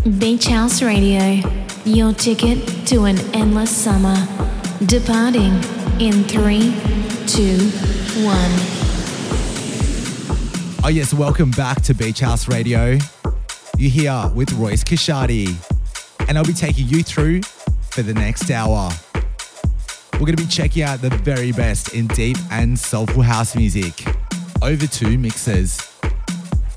Beach House Radio, your ticket to an endless summer. Departing in three, two, one. Oh, yes, welcome back to Beach House Radio. You're here with Royce Cocciardi, and I'll be taking you through for the next hour. We're going to be checking out the very best in deep and soulful house music over two mixes.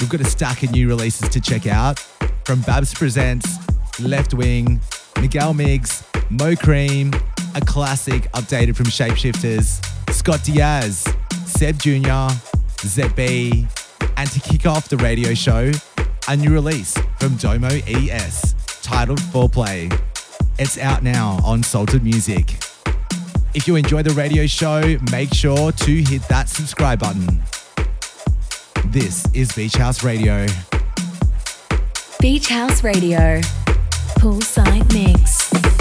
We've got a stack of new releases to check out from Babs Presents, Leftwing, Miguel Migs, Mo'Cream, a classic updated from Shapeshifters, Scott Diaz, Sebb Jr., Zetbee, and to kick off the radio show, a new release from Domo ES titled Foreplay. It's out now on Salted Music. If you enjoy the radio show, make sure to hit that subscribe button. This is Beach House Radio. Beach House Radio, Poolside Mix.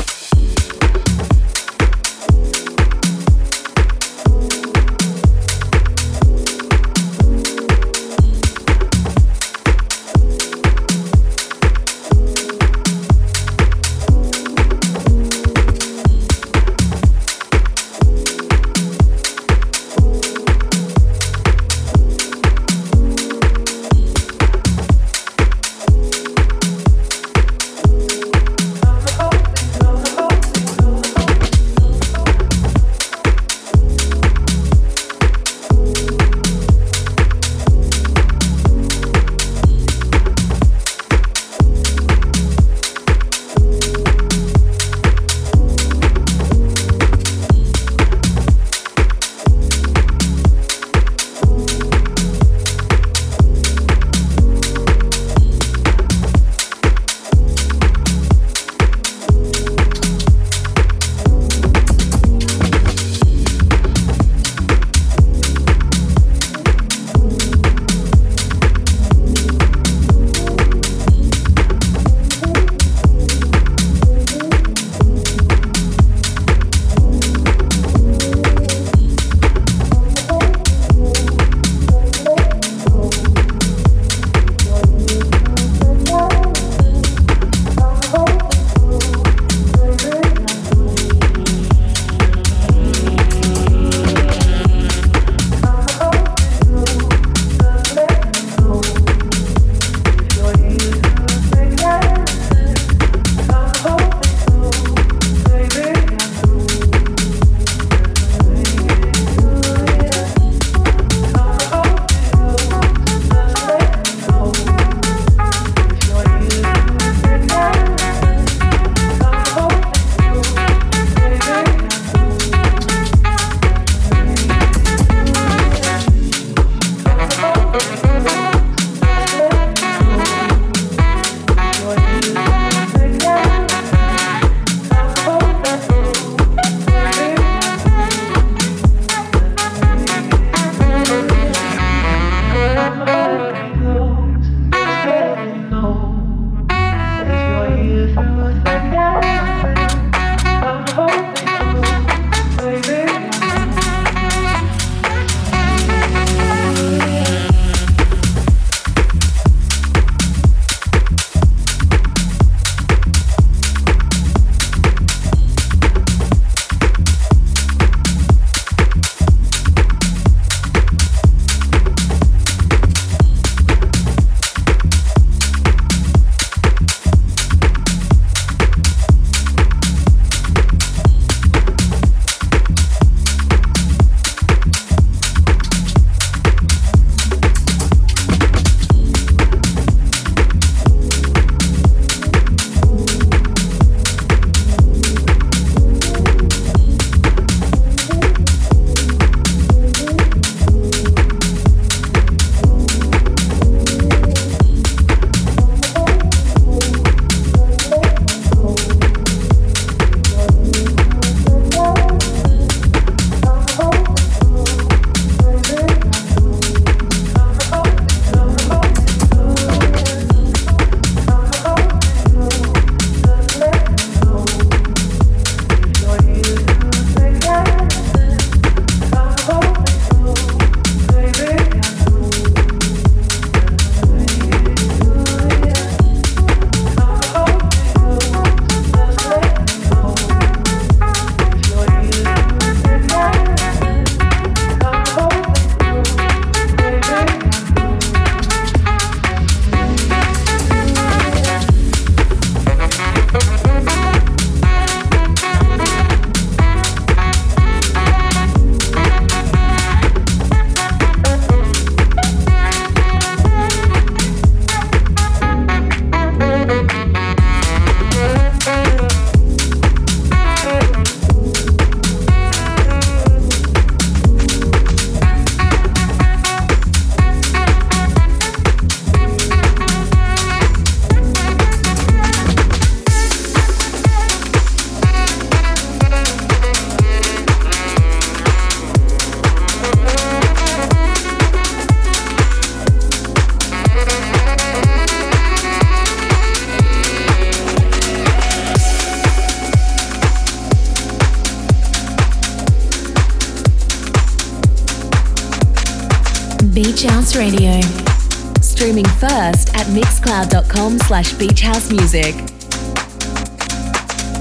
mixcloud.com house music.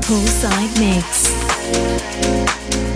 Poolside Mix.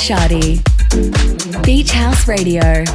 Cocciardi. Beach House Radio.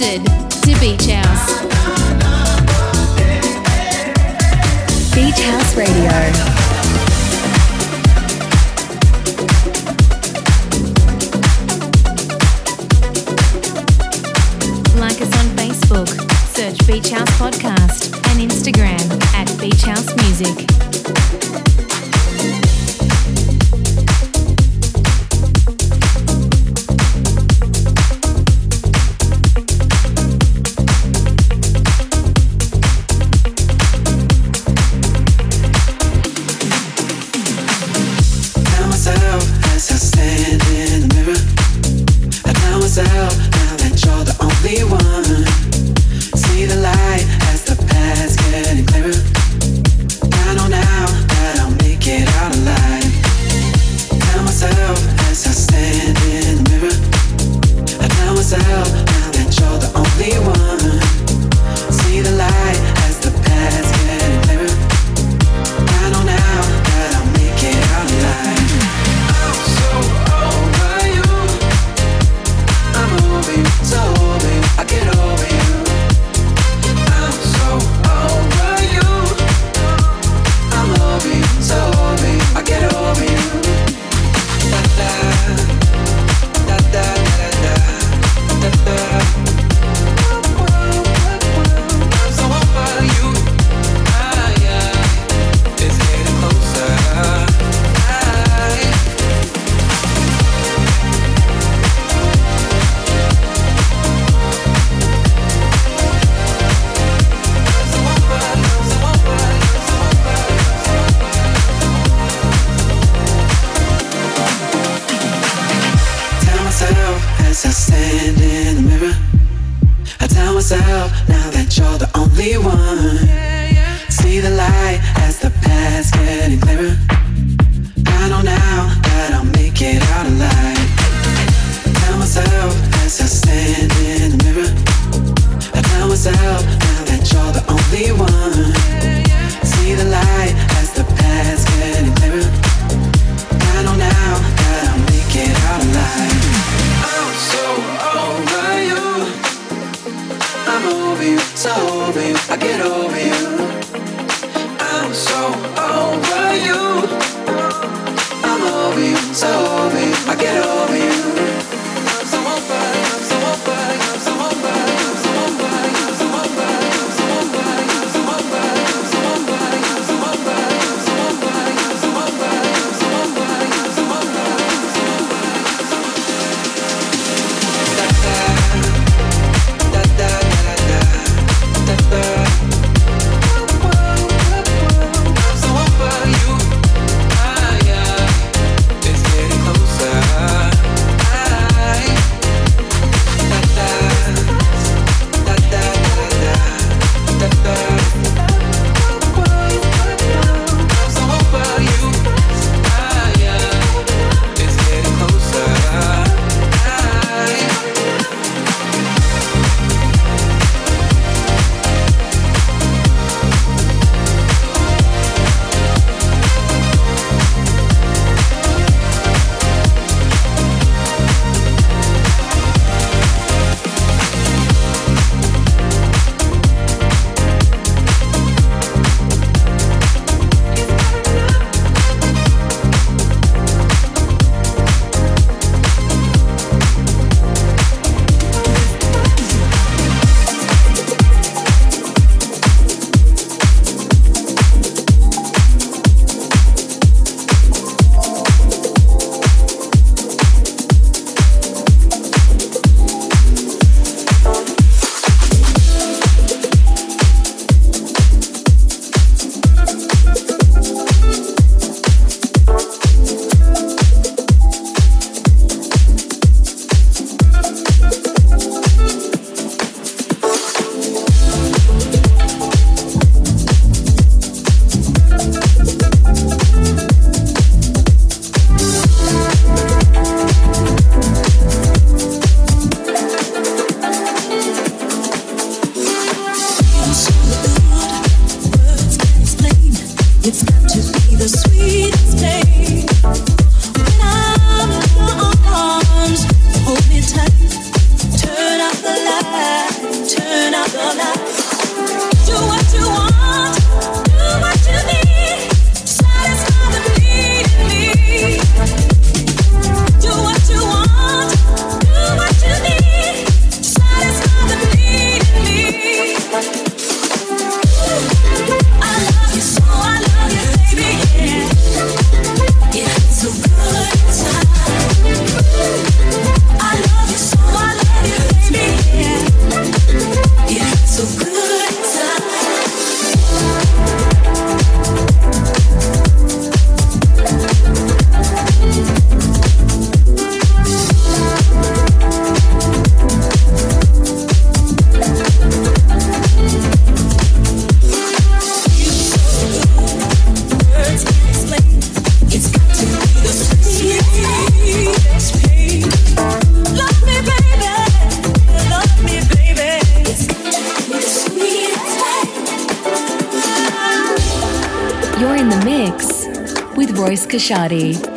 Gifted to Beach House. Beach House Radio. Like us on Facebook, search Beach House Podcast and Instagram at Beach House Music. Cocciardi.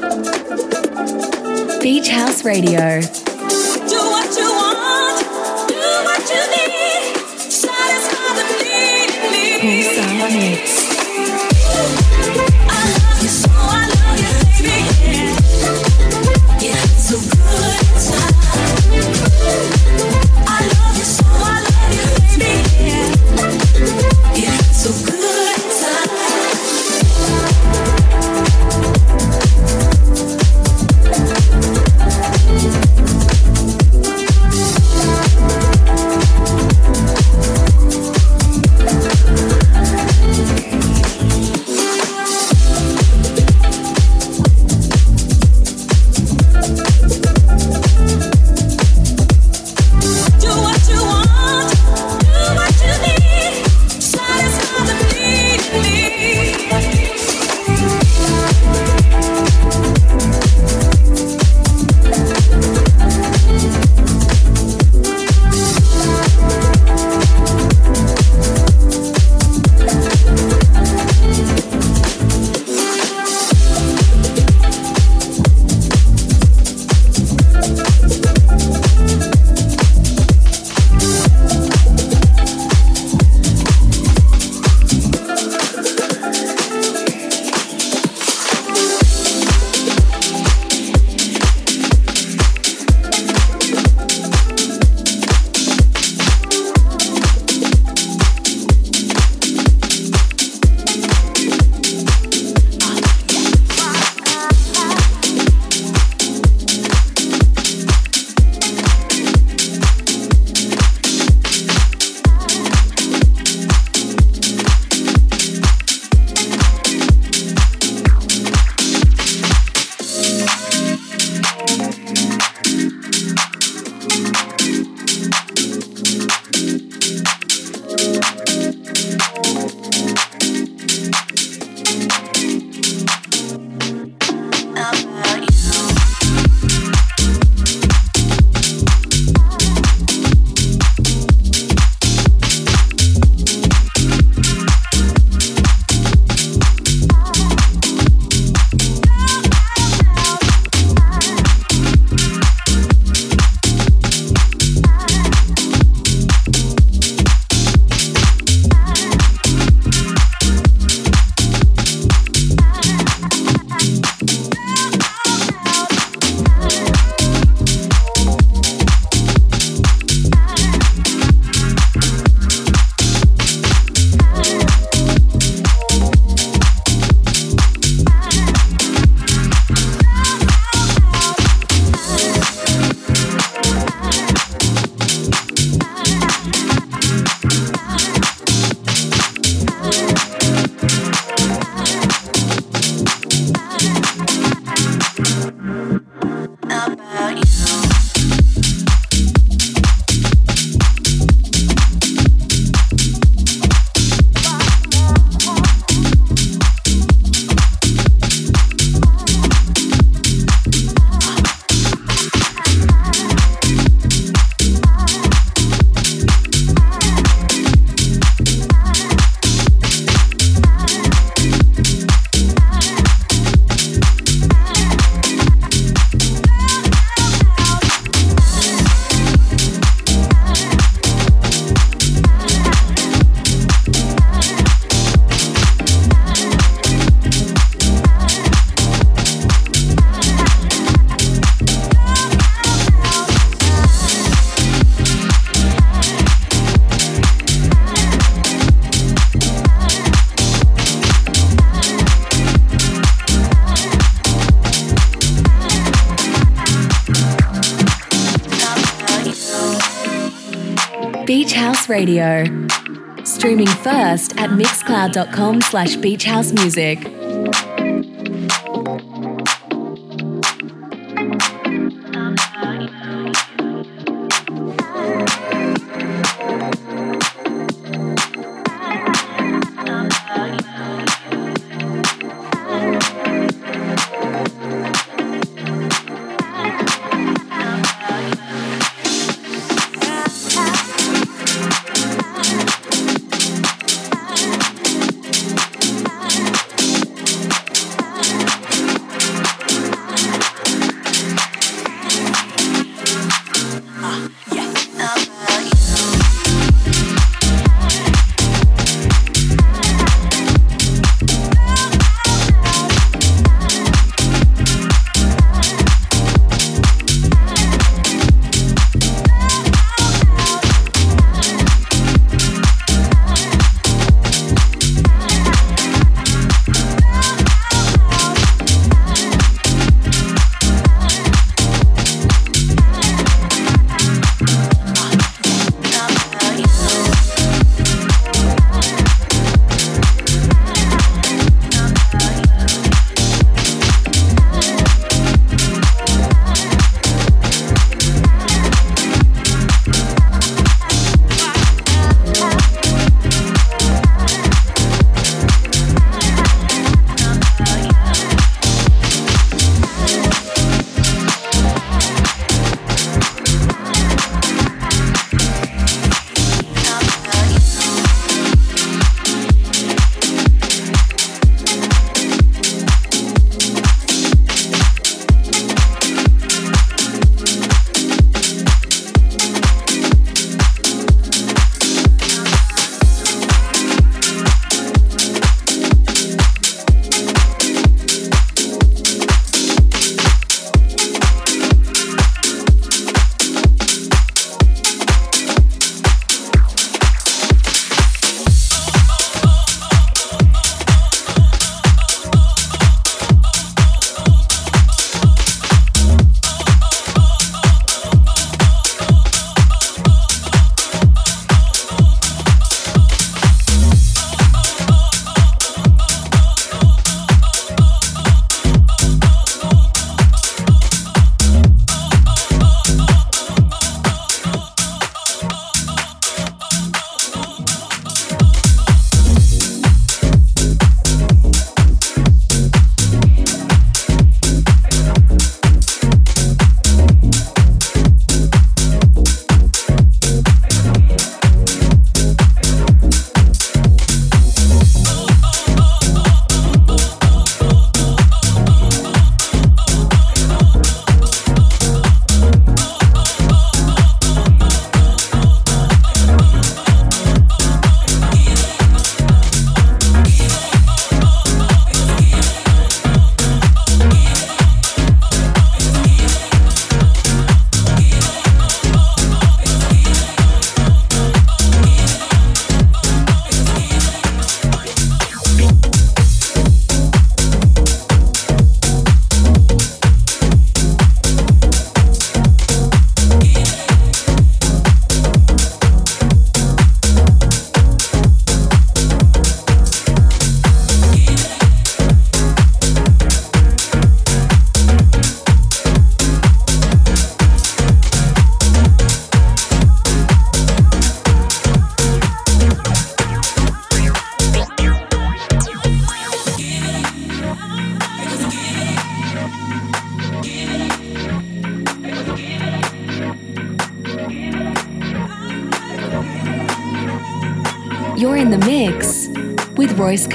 Radio. Streaming first at mixcloud.com slash beachhousemusic.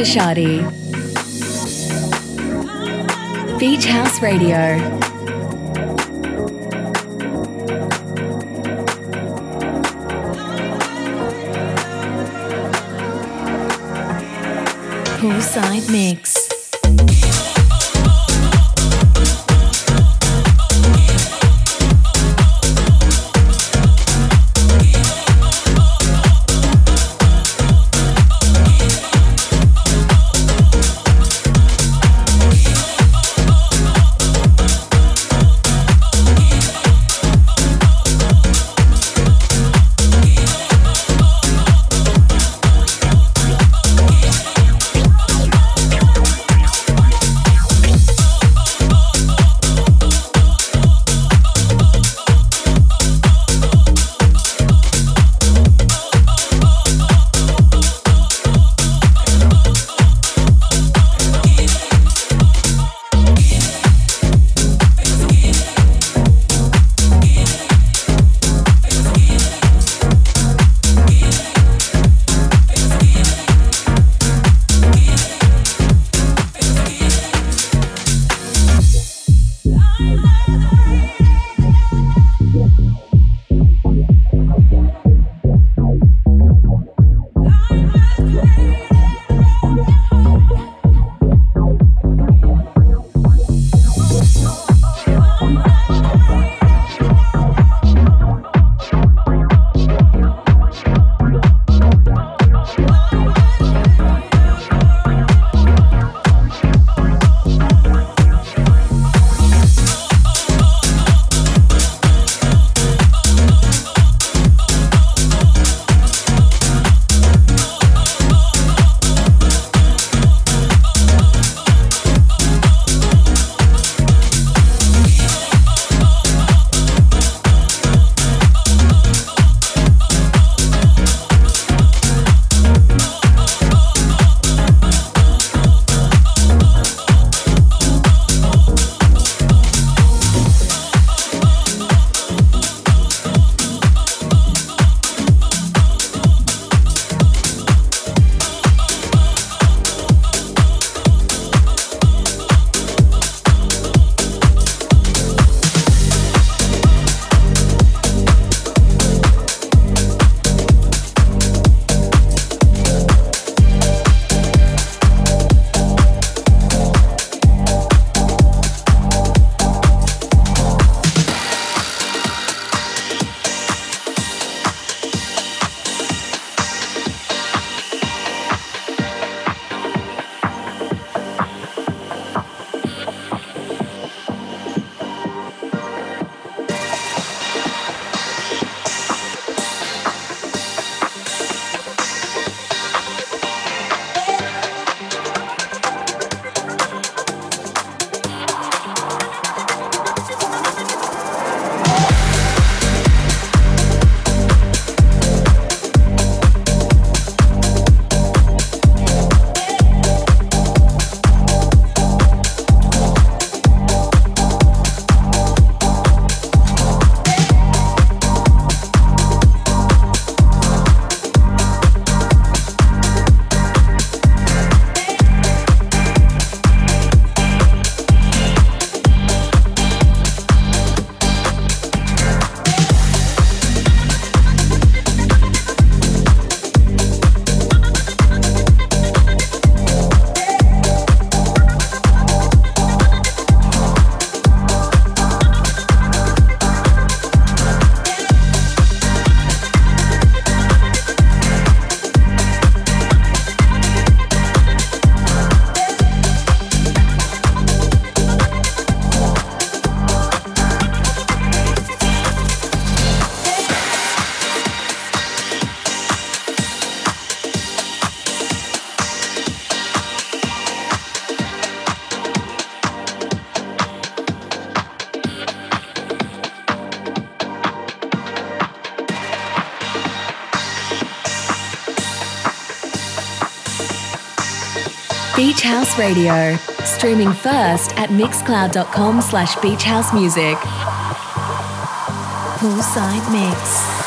Royce Beach House Radio. Streaming first at mixcloud.com slash beachhousemusic. Poolside Mix.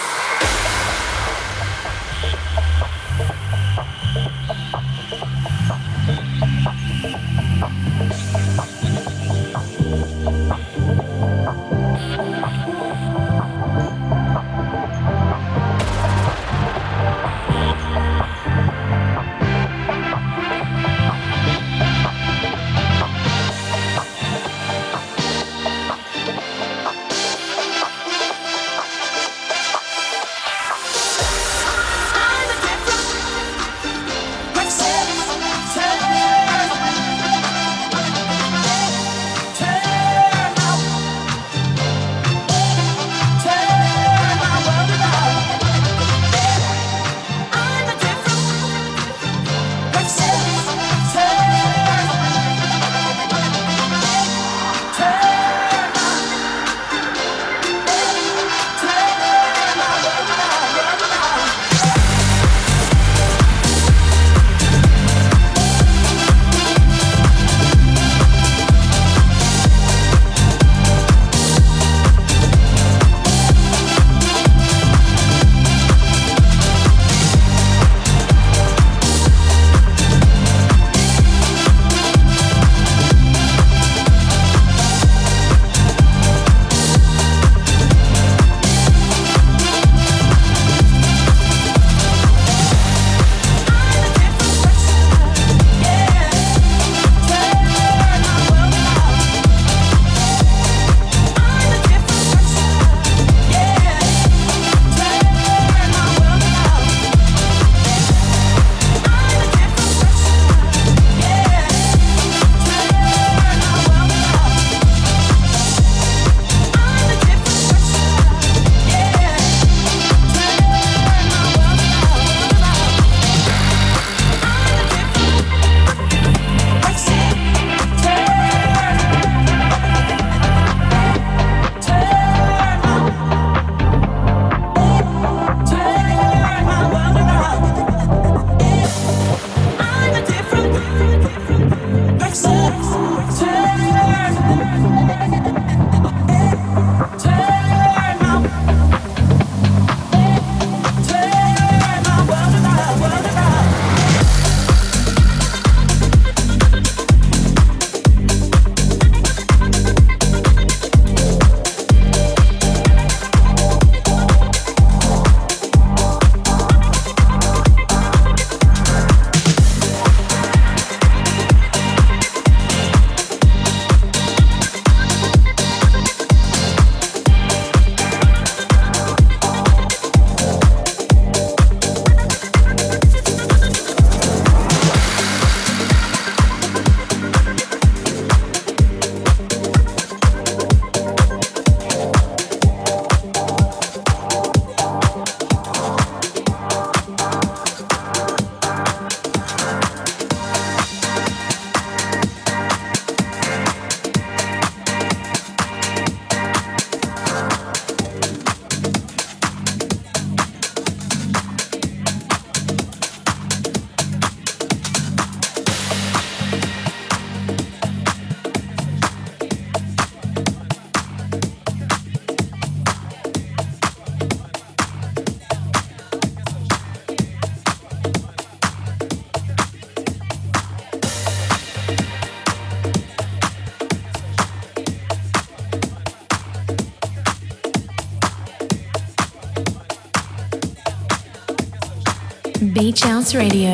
House Radio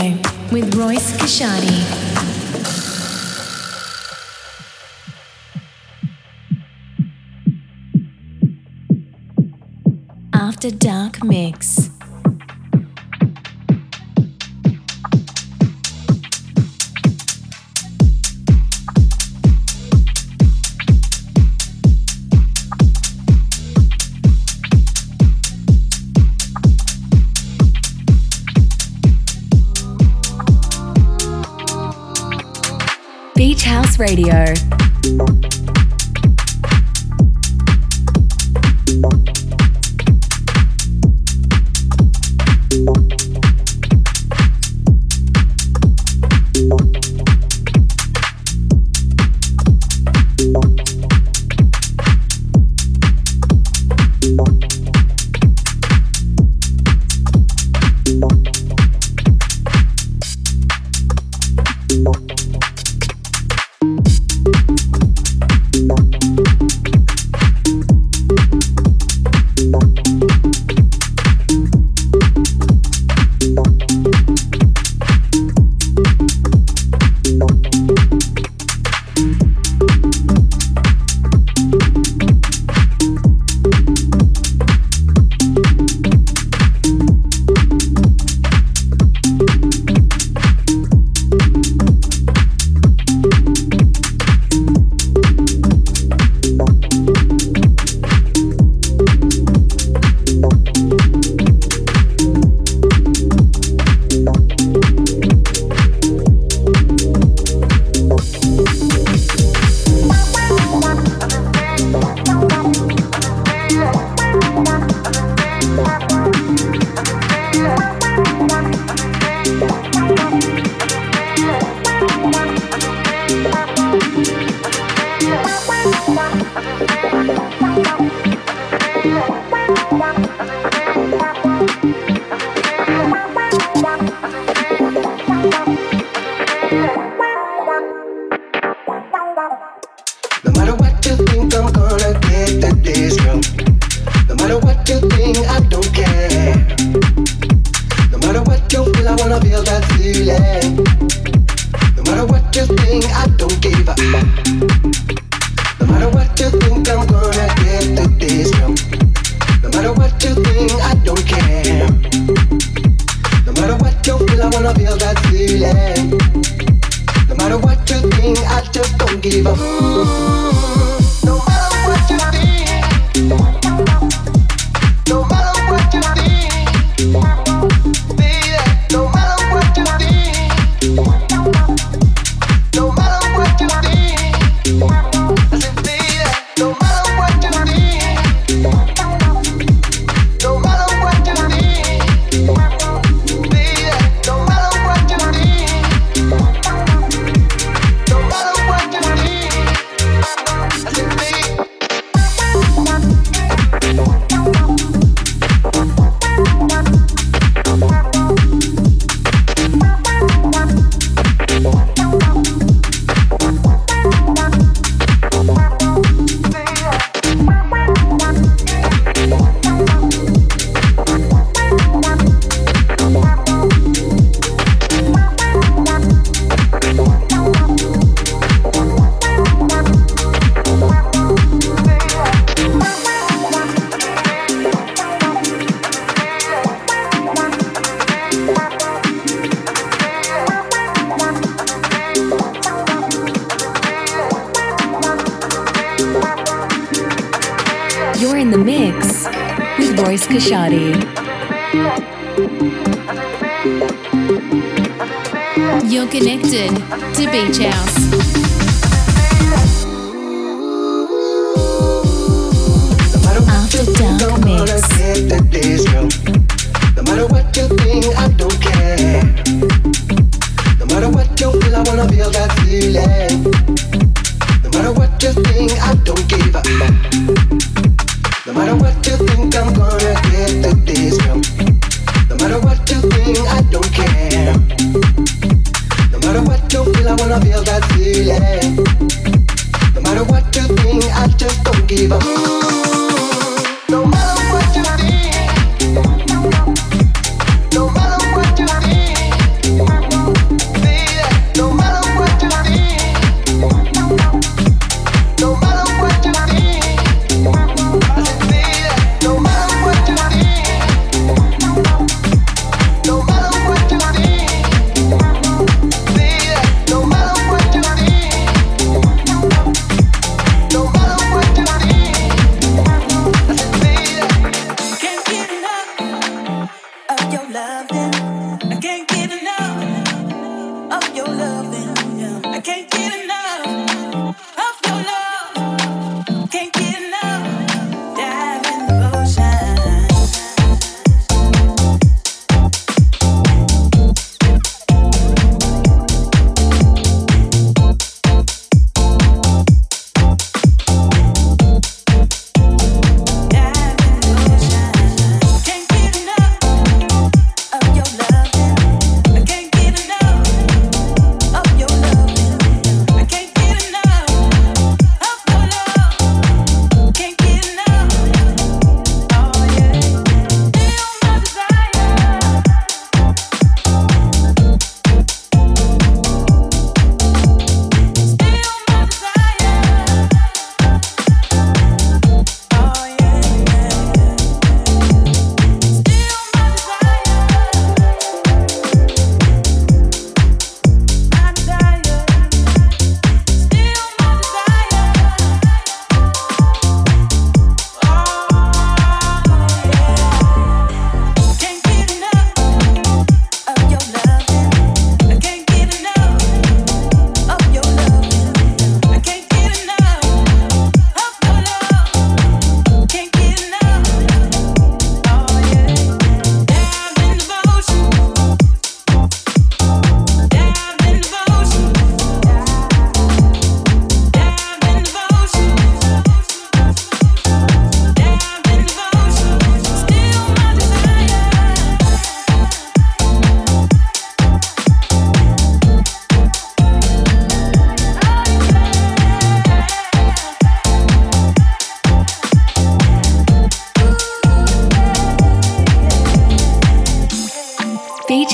with Royce Cocciardi. Radio.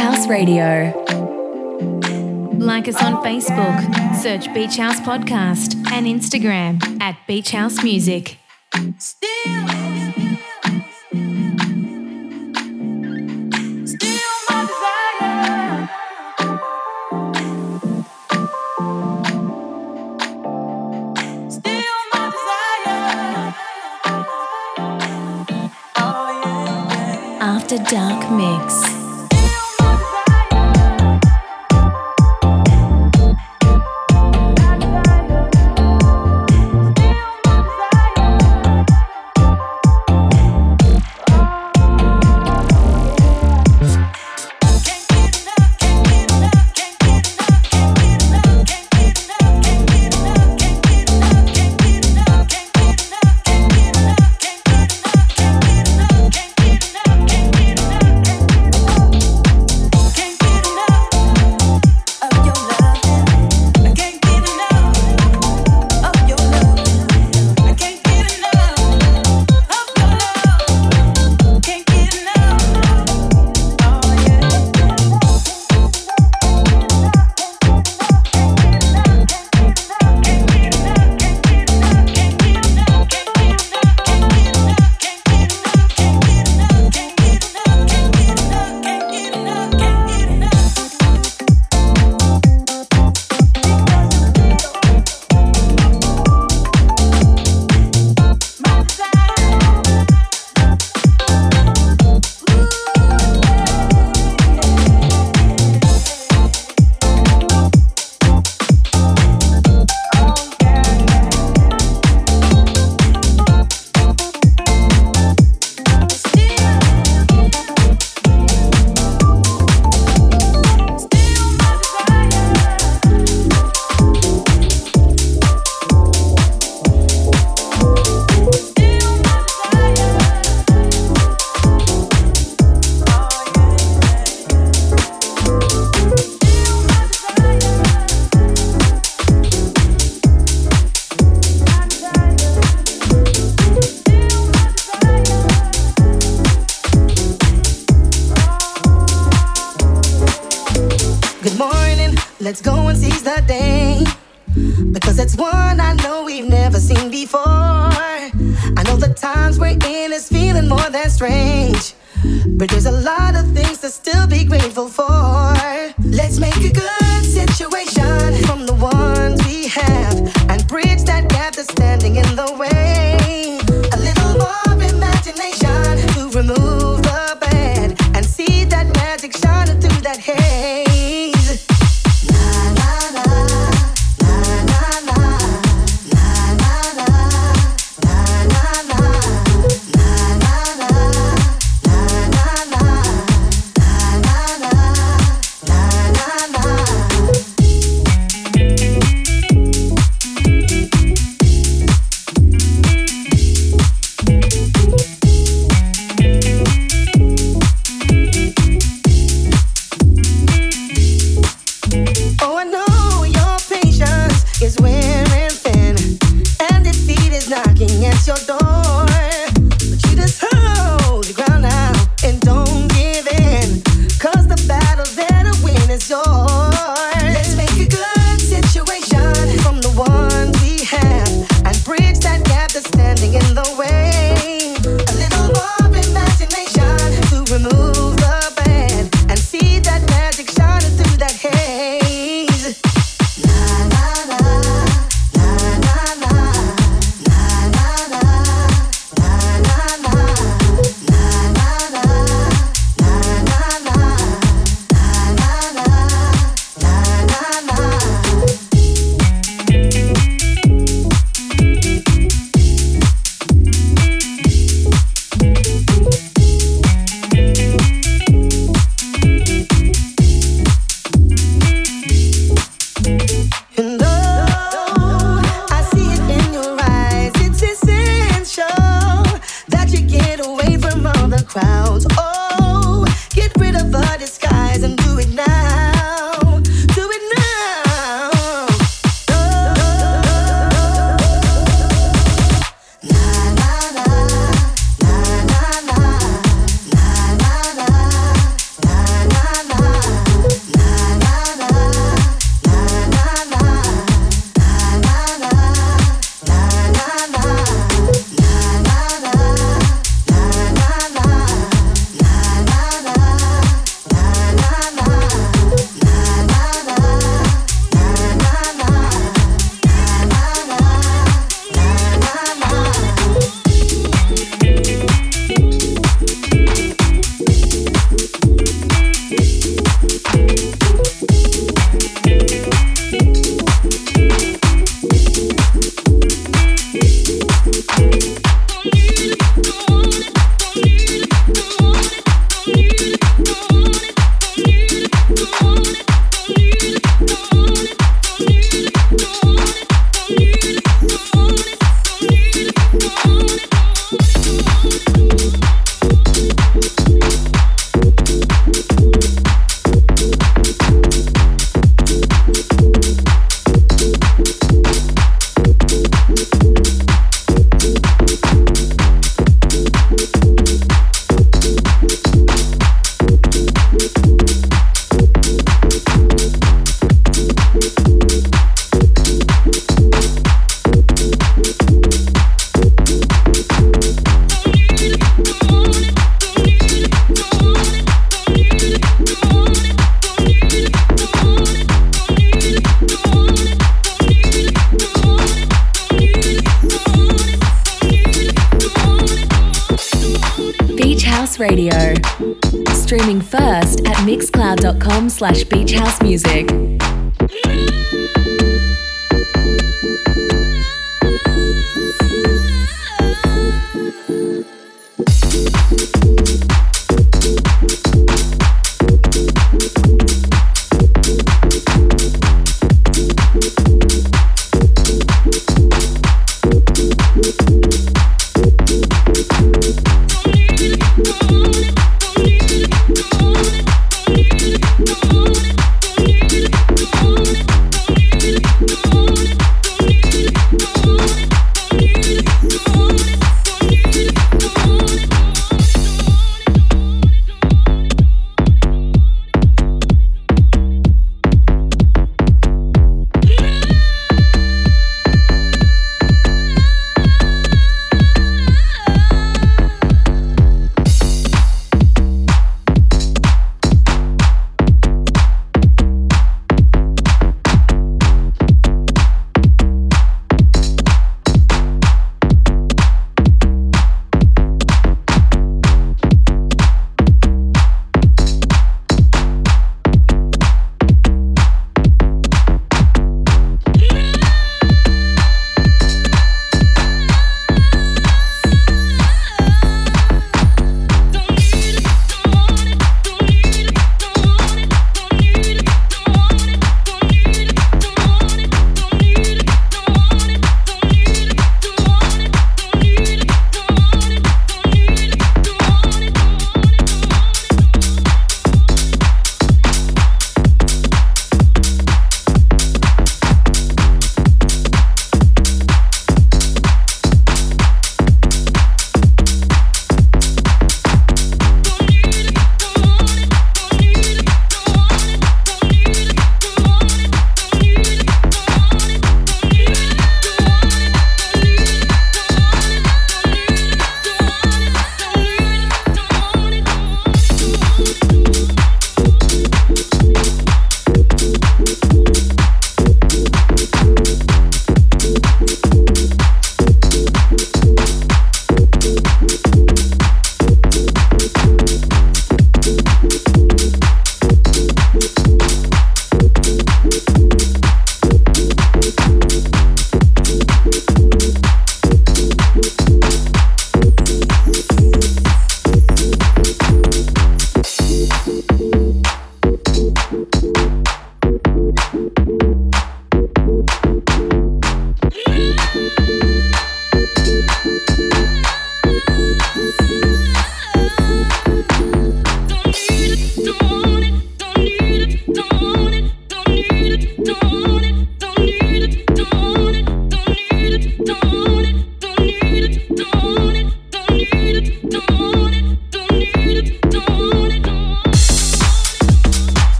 Radio. Like us on Facebook, search Beach House Podcast, and Instagram at Beach House Music. Still. My desire. Still my desire. Oh, After Dark Mix. But there's a lot of things to still be grateful for. Let's make a good situation. Radio. Streaming first at mixcloud.com slash beachhousemusic.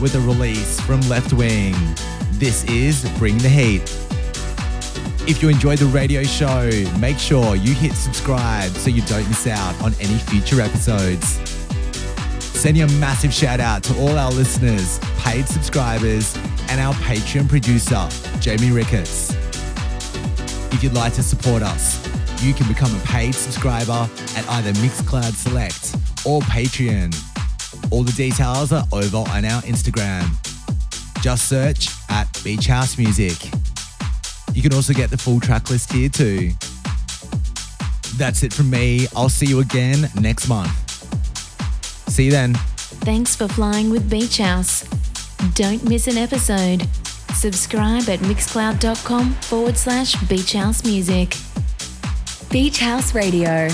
With a release from Leftwing. This is Bring the Heat. If you enjoyed the radio show, make sure you hit subscribe so you don't miss out on any future episodes. Sending a massive shout out to all our listeners, paid subscribers, and our Patreon producer, Jamie Ricketts. If you'd like to support us, you can become a paid subscriber at either Mixcloud Select or Patreon. All the details are over on our Instagram. Just search at Beach House Music. You can also get the full track list here too. That's it from me. I'll see you again next month. See you then. Thanks for flying with Beach House. Don't miss an episode. Subscribe at mixcloud.com forward slash beach house music. Beach House Radio.